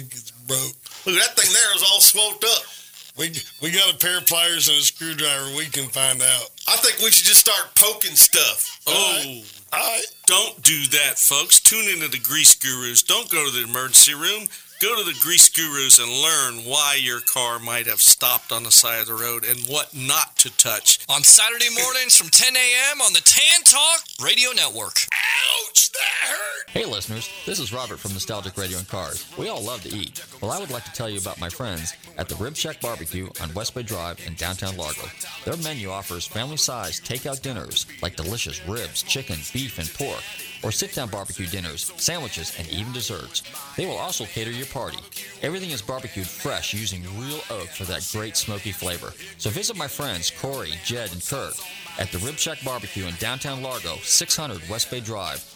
think it's broke. Look, that thing there is all smoked up. We we got a pair of pliers and a screwdriver. We can find out. I think we should just start poking stuff. Oh, All right. don't do that, folks. Tune into the Grease Gurus. Don't go to the emergency room. Go to the Grease Gurus and learn why your car might have stopped on the side of the road and what not to touch. On Saturday mornings from 10 a.m. on the Tan Talk Radio Network. Ouch! That hurt. Hey listeners, this is Robert from Nostalgic Radio and Cars. We all love to eat. Well, I would like to tell you about my friends at the Rib Shack Barbecue on West Bay Drive in downtown Largo. Their menu offers family-sized takeout dinners like delicious ribs, chicken, beef, and pork, or sit-down barbecue dinners, sandwiches, and even desserts. They will also cater your party. Everything is barbecued fresh using real oak for that great smoky flavor. So visit my friends Corey, Jed, and Kurt at the Rib Shack Barbecue in downtown Largo, 600 West Bay Drive,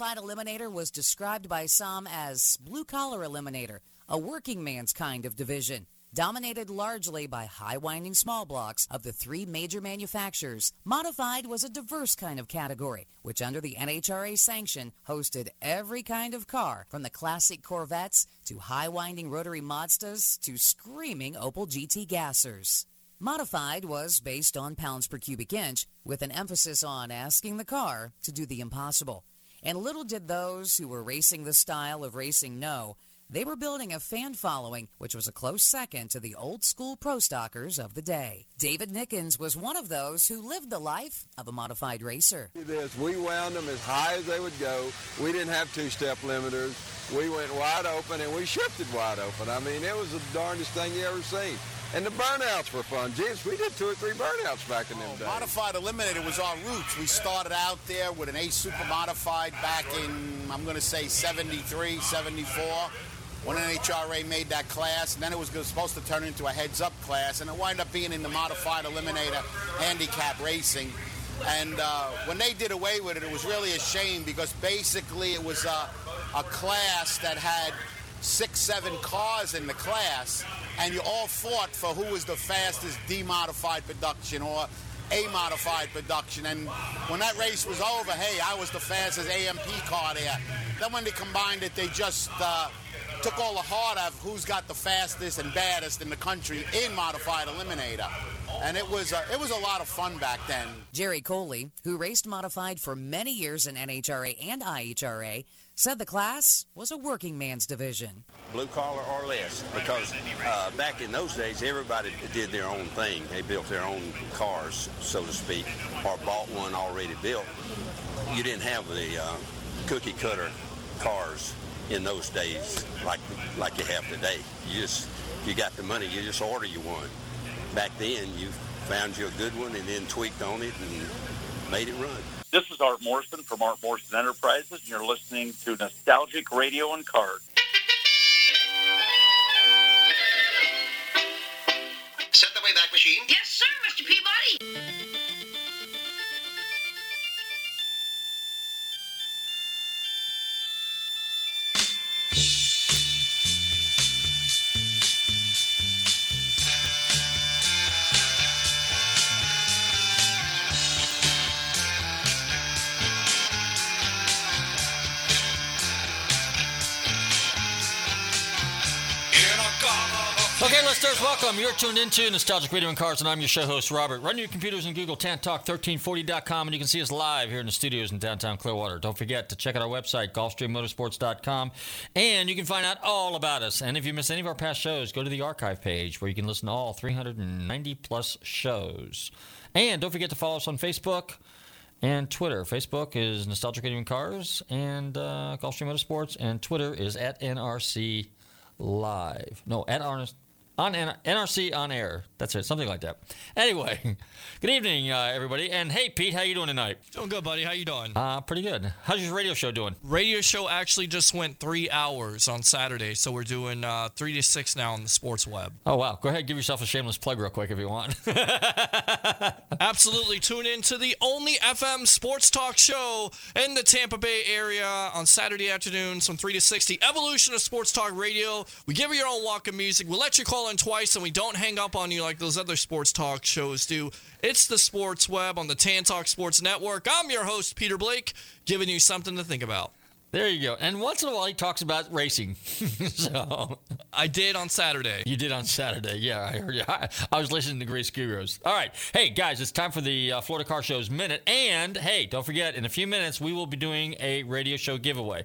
Modified Eliminator was described by some as blue collar eliminator, a working man's kind of division. Dominated largely by high winding small blocks of the three major manufacturers, Modified was a diverse kind of category, which under the NHRA sanction hosted every kind of car, from the classic Corvettes to high winding rotary Mazdas to screaming Opel GT gassers. Modified was based on pounds per cubic inch, with an emphasis on asking the car to do the impossible. And little did those who were racing the style of racing know, they were building a fan following which was a close second to the old school pro stockers of the day. David Nickens was one of those who lived the life of a modified racer. This, we wound them as high as they would go. We didn't have two-step limiters. We went wide open and we shifted wide open. I mean, it was the darndest thing you ever seen. And the burnouts were fun. Jeez, we did two or three burnouts back in them days. Modified Eliminator was our roots. We started out there with an A Super Modified back in, I'm going to say 73, 74, when NHRA made that class. And then it was supposed to turn into a heads up class. And it wound up being in the Modified Eliminator handicap racing. And uh, when they did away with it, it was really a shame because basically it was a, a class that had six, seven cars in the class, and you all fought for who was the fastest demodified production or a modified production. And when that race was over, hey, I was the fastest AMP car there. Then when they combined it, they just uh, took all the heart out of who's got the fastest and baddest in the country in modified eliminator. And it was a, it was a lot of fun back then. Jerry Coley, who raced modified for many years in NHRA and IHRA, said the class was a working man's division. blue collar or less because uh, back in those days everybody did their own thing. They built their own cars so to speak or bought one already built. You didn't have the uh, cookie cutter cars in those days like like you have today. You just you got the money you just order you one. Back then you found you a good one and then tweaked on it and made it run This is Art Morrison from Art Morrison Enterprises, and you're listening to Nostalgic Radio and Card. Listeners, welcome. You're tuned into Nostalgic Radio and Cars, and I'm your show host, Robert. Run your computers and Google TanTalk1340.com, and you can see us live here in the studios in downtown Clearwater. Don't forget to check out our website, GulfstreamMotorsports.com, and you can find out all about us. And if you miss any of our past shows, go to the archive page where you can listen to all 390 plus shows. And don't forget to follow us on Facebook And Twitter. Facebook is Nostalgic Radio and Cars and uh, Motorsports. And Twitter is at NRC Live. No, at RNC on N- NRC on air. That's it, something like that. Anyway, good evening, uh, everybody. And hey, Pete, how you doing tonight? Doing good, buddy. How you doing? Uh, pretty good. How's your radio show doing? Radio show actually just went three hours on Saturday, so we're doing uh, three to six now on the sports web. Oh wow, go ahead, give yourself a shameless plug real quick if you want. Absolutely, tune in to the only FM sports talk show in the Tampa Bay area on Saturday afternoons from three to six. The evolution of sports talk radio. We give you your own walk of music. We let you call in twice, and we don't hang up on you like those other sports talk shows do. It's the Sports Web on the Tan Talk Sports Network. I'm your host, Peter Blake, giving you something to think about. There you go. And once in a while, he talks about racing. so I did on Saturday. You did on Saturday. Yeah, I heard you. I, I was listening to Grease Gurus. All right. Hey, guys, it's time for the uh, Florida Car Show's Minute. And hey, don't forget, in a few minutes, we will be doing a radio show giveaway.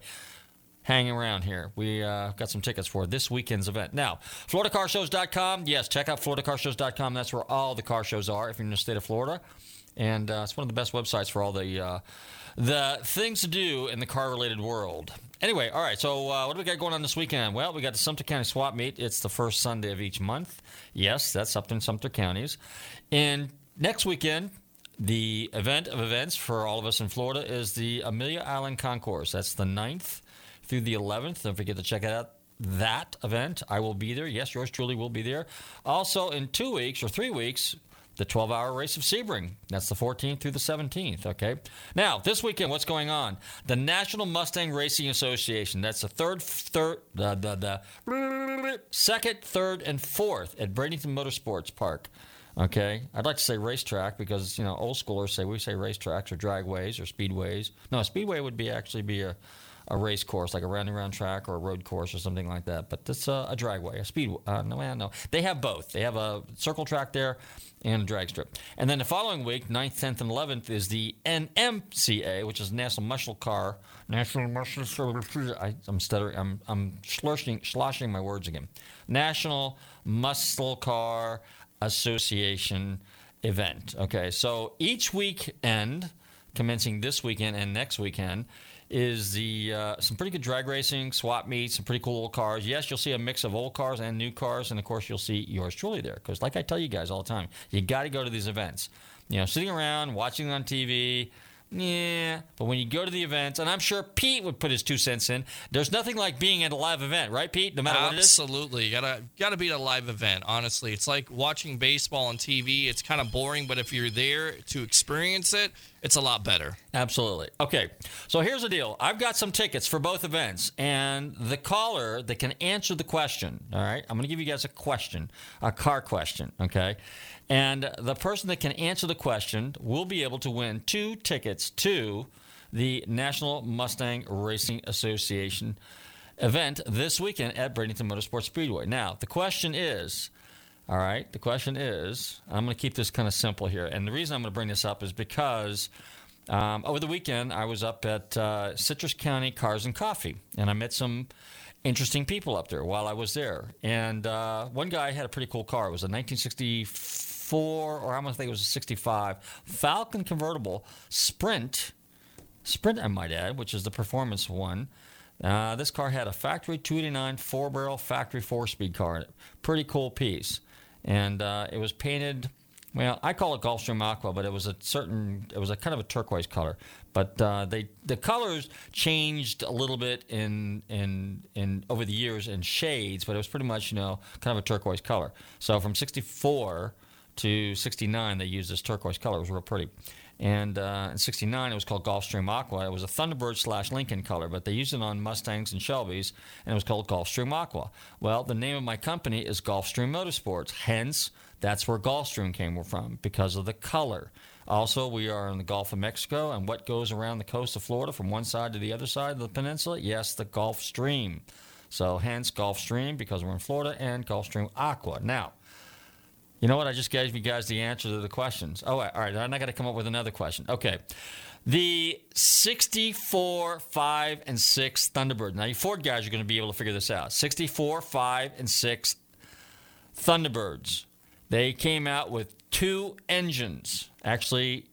Hang around here. We uh, got some tickets for this weekend's event. Now, FloridaCarshows.com. Yes, check out FloridaCarshows.com. That's where all the car shows are if you're in the state of Florida. And uh, it's one of the best websites for all the uh, the things to do in the car related world. Anyway, all right. So uh, what do we got going on this weekend? Well, we got the Sumter County Swap Meet. It's the first Sunday of each month. Yes, that's up in Sumter counties. And next weekend, the event of events for all of us in Florida is the Amelia Island Concours. That's the 9th through the 11th. Don't forget to check it out. That event, I will be there. Yes, yours truly will be there. Also, in two weeks or three weeks, the 12 hour race of Sebring. That's the 14th through the 17th, okay? Now, this weekend, what's going on? The National Mustang Racing Association. That's the third, third, the, the, the second, third, and fourth at Bradenton Motorsports Park. Okay, I'd like to say racetrack because you know old schoolers say we say racetracks or dragways or speedways. No, a speedway would be actually be a, a race course like a round and round track or a road course or something like that. But this uh, a dragway, a speed. Uh, no, no, they have both. They have a circle track there and a drag strip. And then the following week, 9th, 10th, and 11th, is the NMCA, which is National Muscle Car. National Muscle I, I'm stuttering. I'm, I'm sloshing my words again. National Muscle Car Association event. Okay, so each weekend, commencing this weekend and next weekend, is the uh, some pretty good drag racing, swap meets, some pretty cool old cars. Yes, you'll see a mix of old cars and new cars, and of course you'll see yours truly there. Because like I tell you guys all the time, you got to go to these events. You know, sitting around watching on TV. Yeah, but when you go to the events, and I'm sure Pete would put his two cents in. There's nothing like being at a live event, right, Pete? No matter what it is. Absolutely, You gotta gotta be at a live event. Honestly, it's like watching baseball on TV. It's kind of boring, but if you're there to experience it, it's a lot better. Absolutely. Okay, so here's the deal. I've got some tickets for both events, and the caller that can answer the question. All right, I'm going to give you guys a question, a car question. Okay. And the person that can answer the question will be able to win two tickets to the National Mustang Racing Association event this weekend at Bradenton Motorsports Speedway. Now, the question is all right, the question is I'm going to keep this kind of simple here. And the reason I'm going to bring this up is because um, over the weekend I was up at uh, Citrus County Cars and Coffee, and I met some interesting people up there while I was there. And uh, one guy had a pretty cool car. It was a 1964, or I almost think it was a 65 Falcon convertible Sprint. Sprint, I might add, which is the performance one. Uh, this car had a factory 289 four barrel factory four speed car. Pretty cool piece. And uh, it was painted, well, I call it Gulfstream Aqua, but it was a certain, it was a kind of a turquoise color. But uh, they the colors changed a little bit in in in over the years in shades, but it was pretty much you know kind of a turquoise color. So from 64 to 69, they used this turquoise color. It was real pretty. And uh, in '69, it was called Gulfstream Aqua. It was a Thunderbird slash Lincoln color, but they used it on Mustangs and Shelbys, and it was called Gulfstream Aqua. Well, the name of my company is Gulfstream Motorsports. Hence, that's where Gulfstream came from because of the color. Also, we are in the Gulf of Mexico, and what goes around the coast of Florida from one side to the other side of the peninsula? Yes, the Gulf Stream. So, hence Gulf Stream because we're in Florida, and Gulfstream Aqua. Now, you know what? I just gave you guys the answer to the questions. Oh, all right. I'm not going to come up with another question. Okay. The 64, 5, and 6 Thunderbird. Now, you Ford guys are going to be able to figure this out. 64, 5, and 6 Thunderbirds. They came out with two engines. Actually,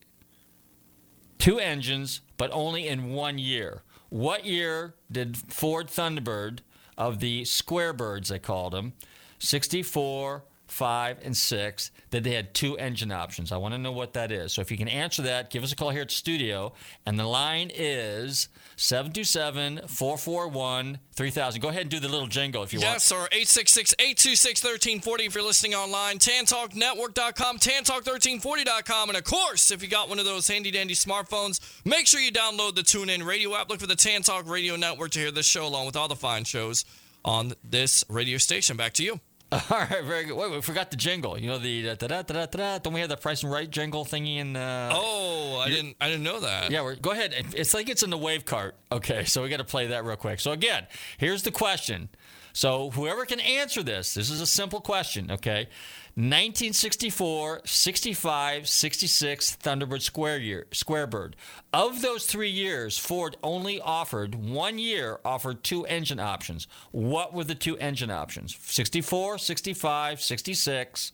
two engines, but only in one year. What year did Ford Thunderbird of the Square Birds, they called them, 64, 5, and 6, that they had two engine options? I want to know what that is. So if you can answer that, give us a call here at the studio. And the line is 727 441 3000. Go ahead and do the little jingle if you want. Yes, or 866-826-1340 if you're listening online. TanTalkNetwork.com, TanTalk1340.com. And of course, if you got one of those handy-dandy smartphones, make sure you download the TuneIn Radio app. Look for the Tan Talk Radio Network to hear this show along with all the fine shows on this radio station. Back to you. All right, very good. Wait, we forgot the jingle. You know the da da da da da. Don't we have the Price and Right jingle thingy in? Uh, Oh, I didn't I didn't know that. Yeah, we're, go ahead. It's like it's in the wave cart. Okay, so we got to play that real quick. So again, here's the question. So whoever can answer this, this is a simple question. Okay, 1964, 65, 66 Thunderbird Square year, Squarebird. Of those three years, Ford only offered one year offered two engine options. What were the two engine options? 64, 65, 66.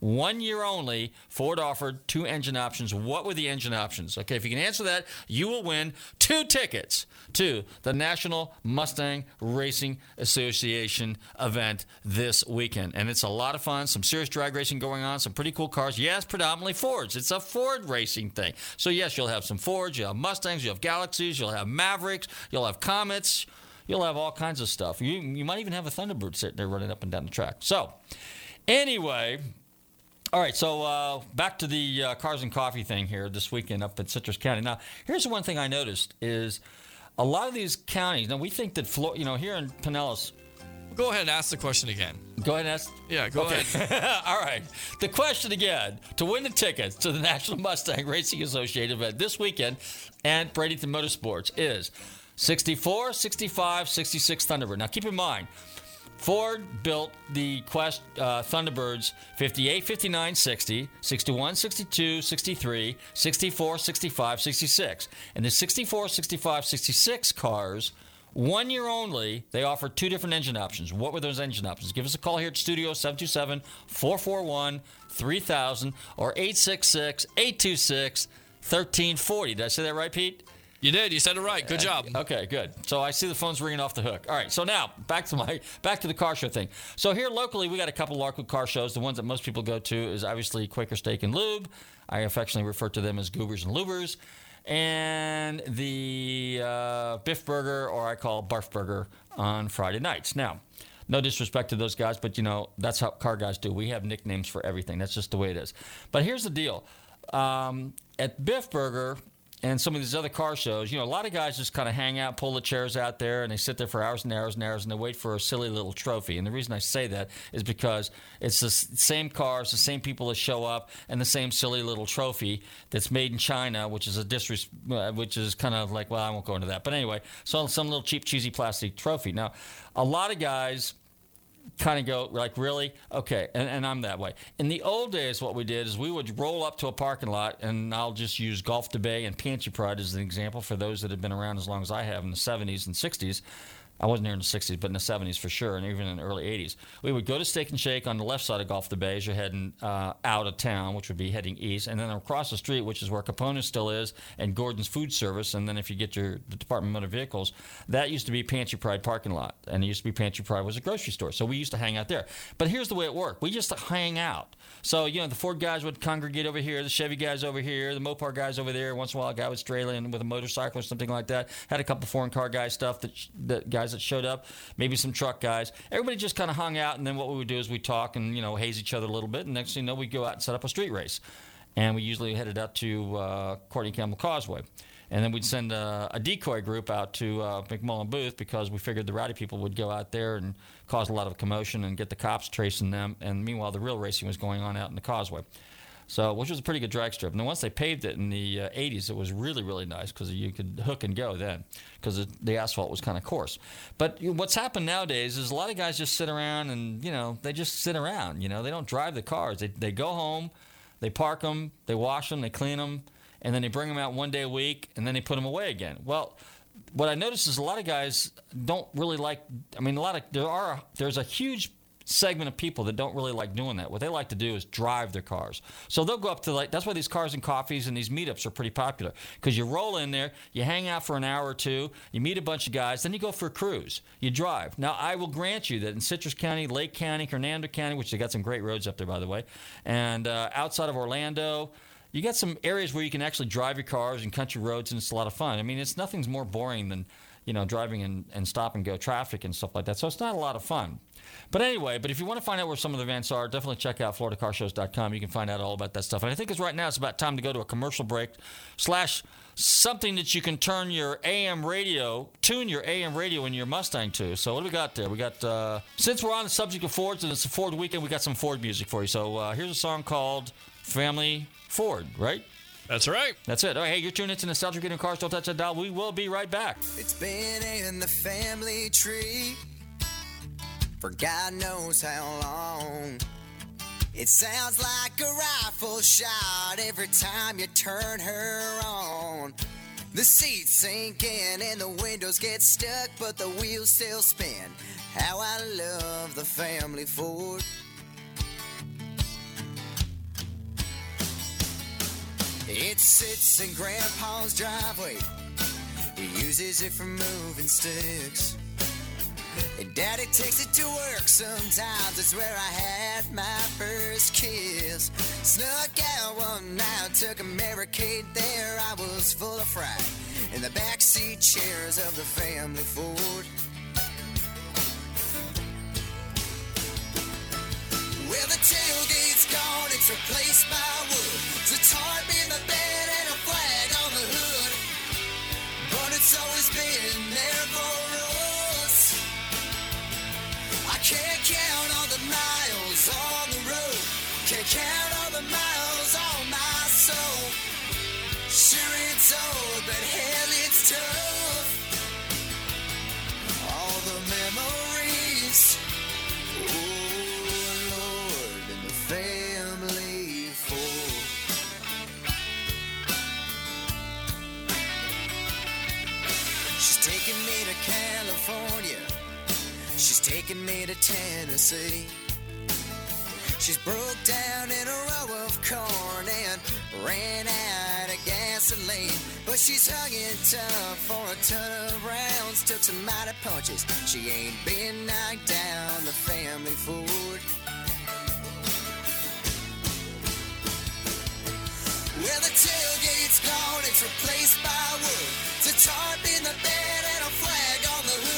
One year only, Ford offered two engine options. What were the engine options? Okay, if you can answer that, you will win two tickets to the National Mustang Racing Association event this weekend. And it's a lot of fun, some serious drag racing going on, some pretty cool cars. Yes, predominantly Fords. It's a Ford racing thing. So, yes, you'll have some Fords, you'll have Mustangs, you'll have Galaxies, you'll have Mavericks, you'll have Comets, you'll have all kinds of stuff. You, you might even have a Thunderbird sitting there running up and down the track. So, anyway, all right, so uh, back to the uh, cars and coffee thing here this weekend up in Citrus County. Now, here's the one thing I noticed is a lot of these counties. Now we think that Flo- you know here in Pinellas. Go ahead and ask the question again. Go ahead and ask. Yeah, go Okay. ahead. All right. The question again to win the tickets to the National Mustang Racing Association event this weekend and Bradenton Motorsports is 64, 65, 66 Thunderbird. Now keep in mind, Ford built the Quest uh, Thunderbirds 58, 59, 60, 61, 62, 63, 64, 65, 66. And the 64, 65, 66 cars, one year only, they offered two different engine options. What were those engine options? Give us a call here at Studio 727 441 3000 or 866 826 1340. Did I say that right, Pete? You did. You said it right. Good job. Okay, good. So I see the phone's ringing off the hook. All right. So now back to my back to the car show thing. So here locally, we got a couple of local car shows. The ones that most people go to is obviously Quaker Steak and Lube. I affectionately refer to them as Goobers and Lubers. And the uh, Biff Burger, or I call Barf Burger, on Friday nights. Now, no disrespect to those guys, but you know that's how car guys do. We have nicknames for everything. That's just the way it is. But here's the deal: um, at Biff Burger and some of these other car shows, you know, a lot of guys just kind of hang out, pull the chairs out there, and they sit there for hours and hours and hours, and they wait for a silly little trophy. And the reason I say that is because it's the same cars, the same people that show up, and the same silly little trophy that's made in China, which is a disres- uh, which is kind of like, well, I won't go into that. But anyway, so some little cheap, cheesy plastic trophy. Now, a lot of guys kind of go like really? Okay and, and i'm that way. In the old days what we did is we would roll up to a parking lot and i'll just use Gulf to Bay and pantry pride as an example for those that have been around as long as i have in the 70s and 60s I wasn't here in the 60s, but in the 70s for sure, and even in the early 80s. We would go to Steak and Shake on the left side of Gulf the Bay as you're heading uh, out of town, which would be heading east, and then across the street, which is where Capone still is, and Gordon's Food Service, and then if you get your the Department of Motor Vehicles, that used to be Pantry Pride parking lot, and it used to be Pantry Pride was a grocery store, so we used to hang out there. But here's the way it worked: we just hang out. So you know, the Ford guys would congregate over here, the Chevy guys over here, the Mopar guys over there. Once in a while, a guy stray in with a motorcycle or something like that. Had a couple foreign car guys stuff that, that guys that showed up, maybe some truck guys. Everybody just kind of hung out, and then what we would do is we talk and you know haze each other a little bit, and next thing you know, we'd go out and set up a street race, and we usually headed out to uh, Courtney Campbell Causeway. And then we'd send a, a decoy group out to uh, McMullen Booth because we figured the rowdy people would go out there and cause a lot of commotion and get the cops tracing them. And meanwhile, the real racing was going on out in the causeway. So, which was a pretty good drag strip. And then once they paved it in the uh, 80s, it was really, really nice because you could hook and go then because the asphalt was kind of coarse. But you know, what's happened nowadays is a lot of guys just sit around and, you know, they just sit around. You know, they don't drive the cars. They, they go home, they park them, they wash them, they clean them, and then they bring them out one day a week and then they put them away again. Well, what I noticed is a lot of guys don't really like. I mean, a lot of there are there's a huge segment of people that don't really like doing that. What they like to do is drive their cars. So they'll go up to like that's why these cars and coffees and these meetups are pretty popular because you roll in there, you hang out for an hour or two, you meet a bunch of guys, then you go for a cruise. You drive. Now I will grant you that in Citrus County, Lake County, Hernando County, which they got some great roads up there by the way, and uh, outside of Orlando. You got some areas where you can actually drive your cars and country roads, and it's a lot of fun. I mean, it's nothing's more boring than you know driving and, and stop and go traffic and stuff like that. So it's not a lot of fun. But anyway, but if you want to find out where some of the events are, definitely check out FloridaCarShows.com. You can find out all about that stuff. And I think it's right now it's about time to go to a commercial break slash something that you can turn your AM radio, tune your AM radio in your Mustang to. So what do we got there? We got uh, since we're on the subject of Fords and it's a Ford weekend, we got some Ford music for you. So uh, here's a song called Family Ford, right? That's right. That's it. All right, hey, you're tuning into Nostalgic Getting Cars. Don't touch that dial. We will be right back. It's been in the family tree for God knows how long. It sounds like a rifle shot every time you turn her on. The seats sink in and the windows get stuck, but the wheels still spin. How I love the family Ford. It sits in Grandpa's driveway. He uses it for moving sticks. And Daddy takes it to work sometimes. It's where I had my first kiss. Snuck out one night, took a Medicaid there. I was full of fright in the backseat chairs of the family Ford. Well, the tailgate's gone, it's replaced by wood. A tarp in the bed and a flag on the hood. But it's always been there for us. I can't count all the miles on the road. Can't count all the miles on my soul. Sure, it's old, but hell, it's tough. All the memories. Taking me to Tennessee. She's broke down in a row of corn and ran out of gasoline. But she's hugging tough for a ton of rounds. Took some mighty punches. She ain't been knocked down. The family Ford. Well, the tailgate's gone. It's replaced by wood. It's a tarp in the bed and a flag on the hood.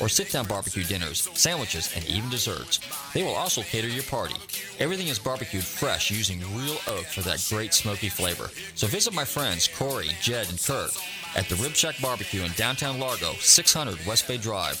or sit-down barbecue dinners, sandwiches, and even desserts. They will also cater your party. Everything is barbecued fresh using real oak for that great smoky flavor. So visit my friends Corey, Jed, and Kurt at the Rib Shack Barbecue in downtown Largo, 600 West Bay Drive,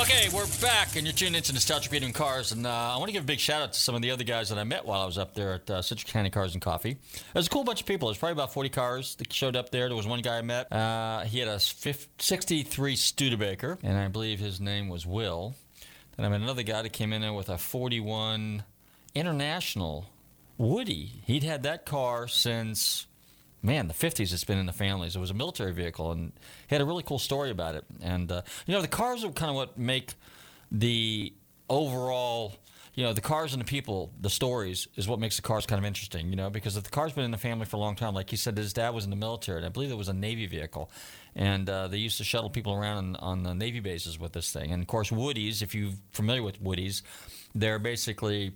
Okay, we're back, and you're tuning into Nostalgic Radio and Cars. And uh, I want to give a big shout out to some of the other guys that I met while I was up there at uh, Citrus County Cars and Coffee. There's a cool bunch of people. There's probably about 40 cars that showed up there. There was one guy I met. Uh, he had a 50, 63 Studebaker, and I believe his name was Will. Then I met another guy that came in there with a 41 International Woody. He'd had that car since, man, the 50s. It's been in the families. It was a military vehicle, and he had a really cool story about it. And, uh, you know, the cars are kind of what make the overall you know the cars and the people the stories is what makes the cars kind of interesting you know because if the car's been in the family for a long time like he said his dad was in the military and i believe it was a navy vehicle and uh, they used to shuttle people around on, on the navy bases with this thing and of course woodies if you're familiar with woodies they're basically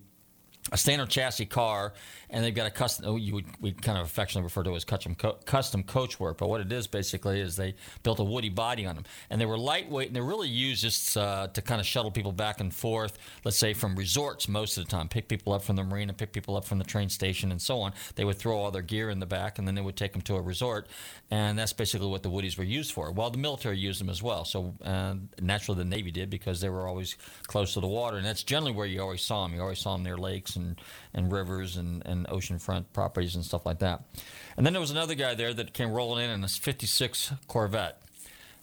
a standard chassis car, and they've got a custom. oh, You would we kind of affectionately refer to it as custom co- custom coach work, but what it is basically is they built a woody body on them, and they were lightweight, and they're really used just uh, to kind of shuttle people back and forth. Let's say from resorts most of the time, pick people up from the marina, pick people up from the train station, and so on. They would throw all their gear in the back, and then they would take them to a resort, and that's basically what the woodies were used for. Well, the military used them as well, so uh, naturally the Navy did because they were always close to the water, and that's generally where you always saw them. You always saw them near lakes and, and rivers and, and oceanfront properties and stuff like that. And then there was another guy there that came rolling in in a 56 Corvette,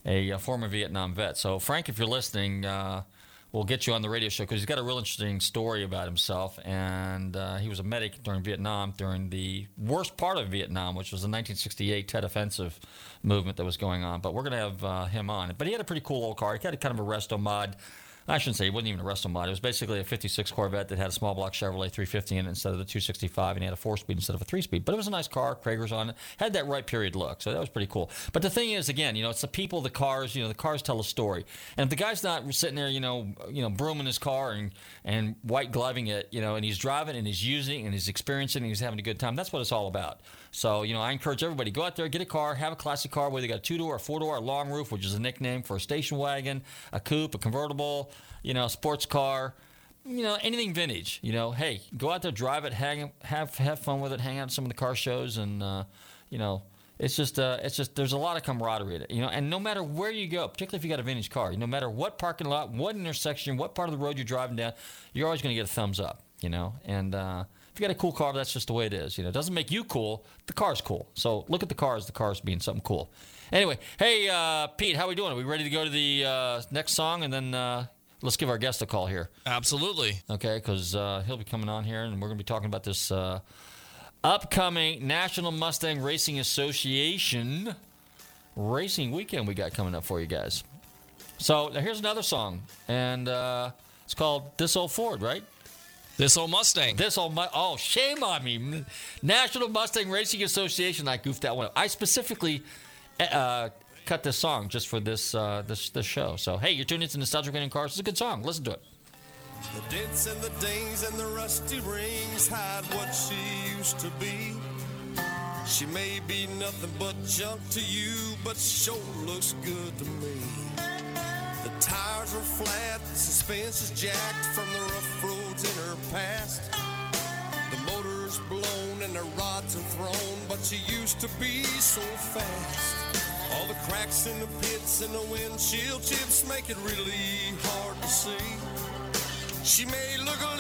a, uh former Vietnam vet. So, Frank, if you're listening, uh, we'll get you on the radio show because he's got a real interesting story about himself. And uh, he was a medic during Vietnam, during the worst part of Vietnam, which was the 1968 Tet Offensive movement that was going on. But we're going to have uh, him on. But he had a pretty cool old car. He had a kind of a resto mod. I shouldn't say he wasn't even a resto mod. It was basically a 56 Corvette that had a small block Chevrolet 350 in it instead of the 265, and he had a four speed instead of a three speed. But it was a nice car. Cragars on it. Had that right period look, so that was pretty cool. But the thing is, again, you know, it's the people, the cars. You know, the cars tell a story. And if the guy's not sitting there, you know, you know, brooming his car and and white gloving it, you know, and he's driving and he's using and he's experiencing and he's having a good time, that's what it's all about. So, you know, I encourage everybody go out there, get a car, have a classic car, whether you got a two door, a four door, a long roof, which is a nickname for a station wagon, a coupe, a convertible, you know, sports car, you know, anything vintage. You know, hey, go out there, drive it, hang, have have fun with it, hang out at some of the car shows, and uh, you know, it's just uh, it's just there's a lot of camaraderie in it. You know, and no matter where you go, particularly if you got a vintage car, no matter what parking lot, what intersection, what part of the road you're driving down, you're always going to get a thumbs up. You know, and uh, if you got a cool car, that's just the way it is. You know, it doesn't make you cool. The car's cool. So look at the car as the car's being something cool. Anyway, hey uh, Pete, how we doing? Are we ready to go to the uh, next song and then uh, let's give our guest a call here? Absolutely. Okay, because uh, he'll be coming on here and we're going to be talking about this uh, upcoming National Mustang Racing Association racing weekend we got coming up for you guys. So now here's another song, and uh, it's called "This Old Ford," right? This old Mustang. This old Mu- oh, shame on me. National Mustang Racing Association. I goofed that one up. I specifically uh, cut this song just for this uh, this this show. So hey, you're tuning into Nostalgic Radio Cars. It's a good song. Listen to it. The dents and the dings and the rusty rings hide what she used to be. She may be nothing but junk to you, but sure looks good to me. The tires are flat, the suspension's jacked from the rough roads in her past. The motor's blown and the rods are thrown, but she used to be so fast. All the cracks in the pits and the windshield chips make it really hard to see. She may look a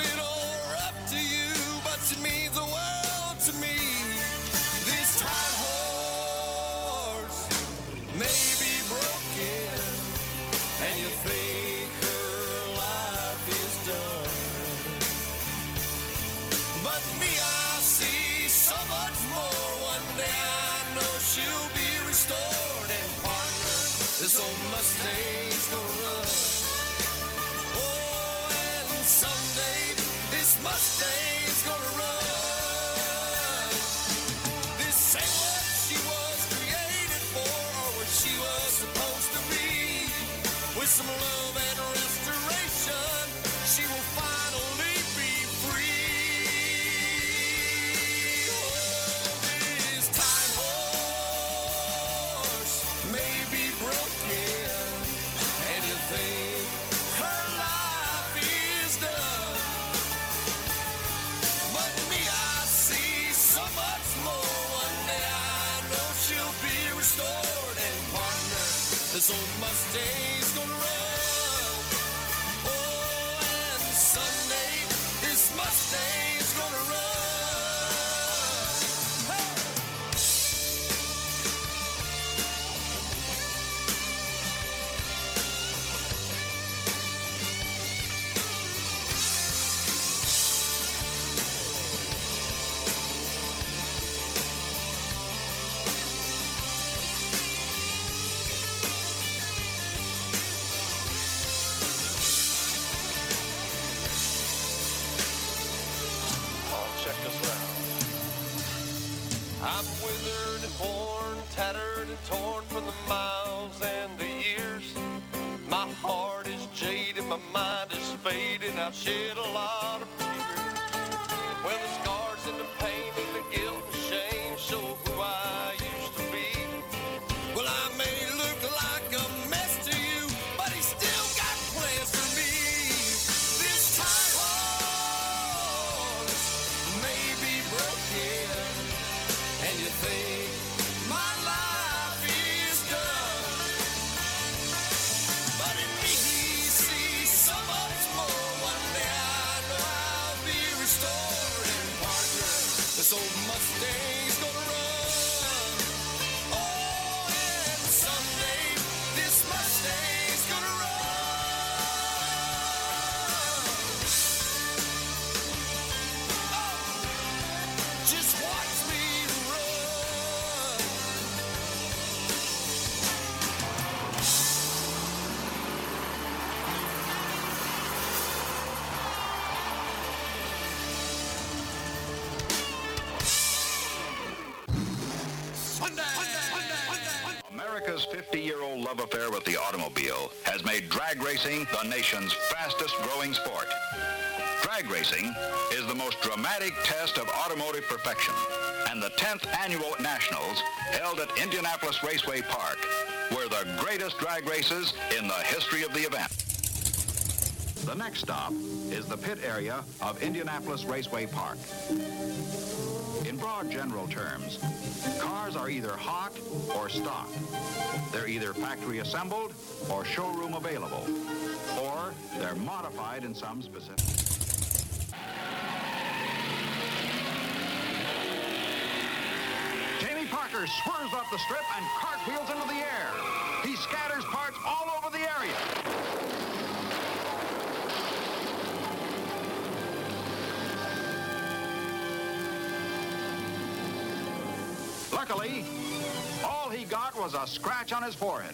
torn from the miles and the years. My heart is jaded, my mind is faded, I've shed automobile has made drag racing the nation's fastest growing sport. Drag racing is the most dramatic test of automotive perfection, and the 10th annual Nationals held at Indianapolis Raceway Park were the greatest drag races in the history of the event. The next stop is the pit area of Indianapolis Raceway Park. Broad general terms, cars are either hot or stock. They're either factory assembled or showroom available, or they're modified in some specific. Jamie Parker swerves off the strip and cartwheels into the air. He scatters parts all over the area. Luckily, all he got was a scratch on his forehead.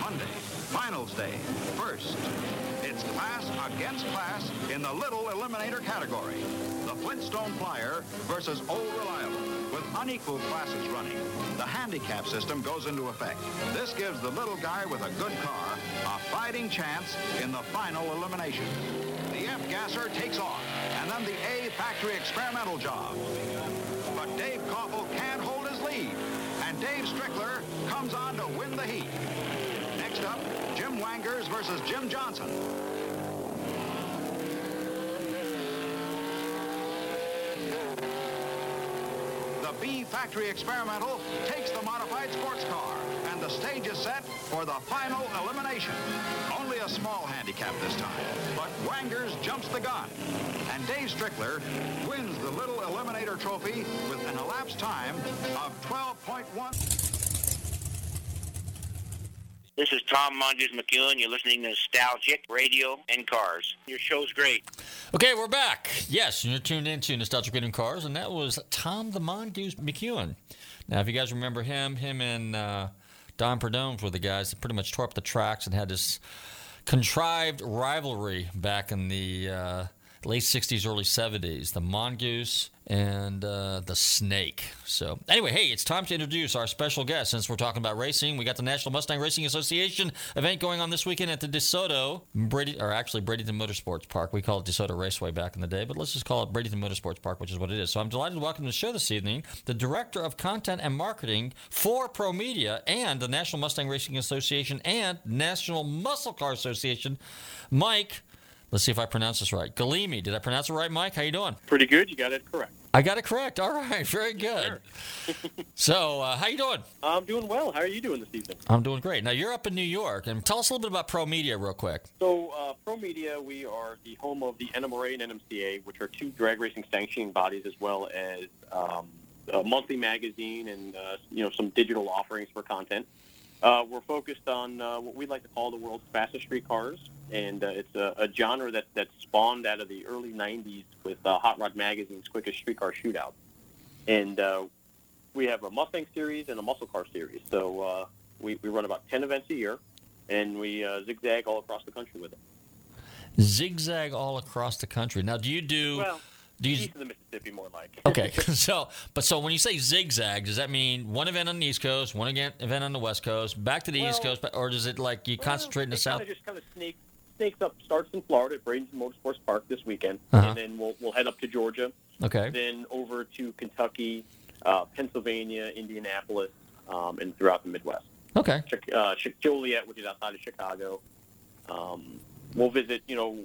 Monday, finals day. First, it's class against class in the little eliminator category. The Flintstone Flyer versus Old Reliable. With unequal classes running, the handicap system goes into effect. This gives the little guy with a good car a fighting chance in the final elimination. The F gasser takes off, and then the A factory experimental job. But Dave Koffel can't hold his lead, and Dave Strickler comes on to win the heat. Next up, Jim Wangers versus Jim Johnson. B Factory Experimental takes the modified sports car, and the stage is set for the final elimination. Only a small handicap this time, but Wangers jumps the gun, and Dave Strickler wins the little eliminator trophy with an elapsed time of 12.1. This is Tom Mongoose McEwen. You're listening to Nostalgic Radio and Cars. Your show's great. Okay, we're back. Yes, you're tuned into Nostalgic and Cars, and that was Tom the Mongoose McEwen. Now, if you guys remember him, him and uh, Don Prudhomme were the guys that pretty much tore up the tracks and had this contrived rivalry back in the uh, late 60s, early 70s. The Mongoose and uh, the Snake. So, anyway, hey, it's time to introduce our special guest. Since we're talking about racing, we got the National Mustang Racing Association event going on this weekend at the DeSoto, Brady, or actually Bradenton Motorsports Park. We called it DeSoto Raceway back in the day, but let's just call it Bradenton Motorsports Park, which is what it is. So, I'm delighted to welcome to the show this evening the Director of Content and Marketing for Pro Media and the National Mustang Racing Association and National Muscle Car Association, Mike. Let's see if I pronounce this right. Galimi. Did I pronounce it right, Mike? How you doing? Pretty good. You got it correct. I got it correct. All right, very good. so, uh, how you doing? I'm doing well. How are you doing this evening? I'm doing great. Now you're up in New York, and tell us a little bit about Pro Media, real quick. So, uh, Pro Media, we are the home of the NMRA and NMCA, which are two drag racing sanctioning bodies, as well as um, a monthly magazine and uh, you know some digital offerings for content. Uh, we're focused on uh, what we like to call the world's fastest street cars, and uh, it's a, a genre that, that spawned out of the early 90s with uh, Hot Rod Magazine's Quickest Streetcar Shootout. And uh, we have a Mustang series and a muscle car series. So uh, we, we run about 10 events a year, and we uh, zigzag all across the country with it. Zigzag all across the country. Now, do you do? Well, do you, east of the Mississippi, more like. Okay, so but so when you say zigzag, does that mean one event on the East Coast, one again event on the West Coast, back to the East Coast, or does it like you concentrate in the South? Kind of just kind of snakes snakes up. Starts in Florida at Bradenton Motorsports Park this weekend, Uh-huh. and then we'll we'll head up to Georgia. Okay. Then over to Kentucky, uh, Pennsylvania, Indianapolis, um, and throughout the Midwest. Okay. Chi- uh, Joliet, which is outside of Chicago. Um, we'll visit. You know,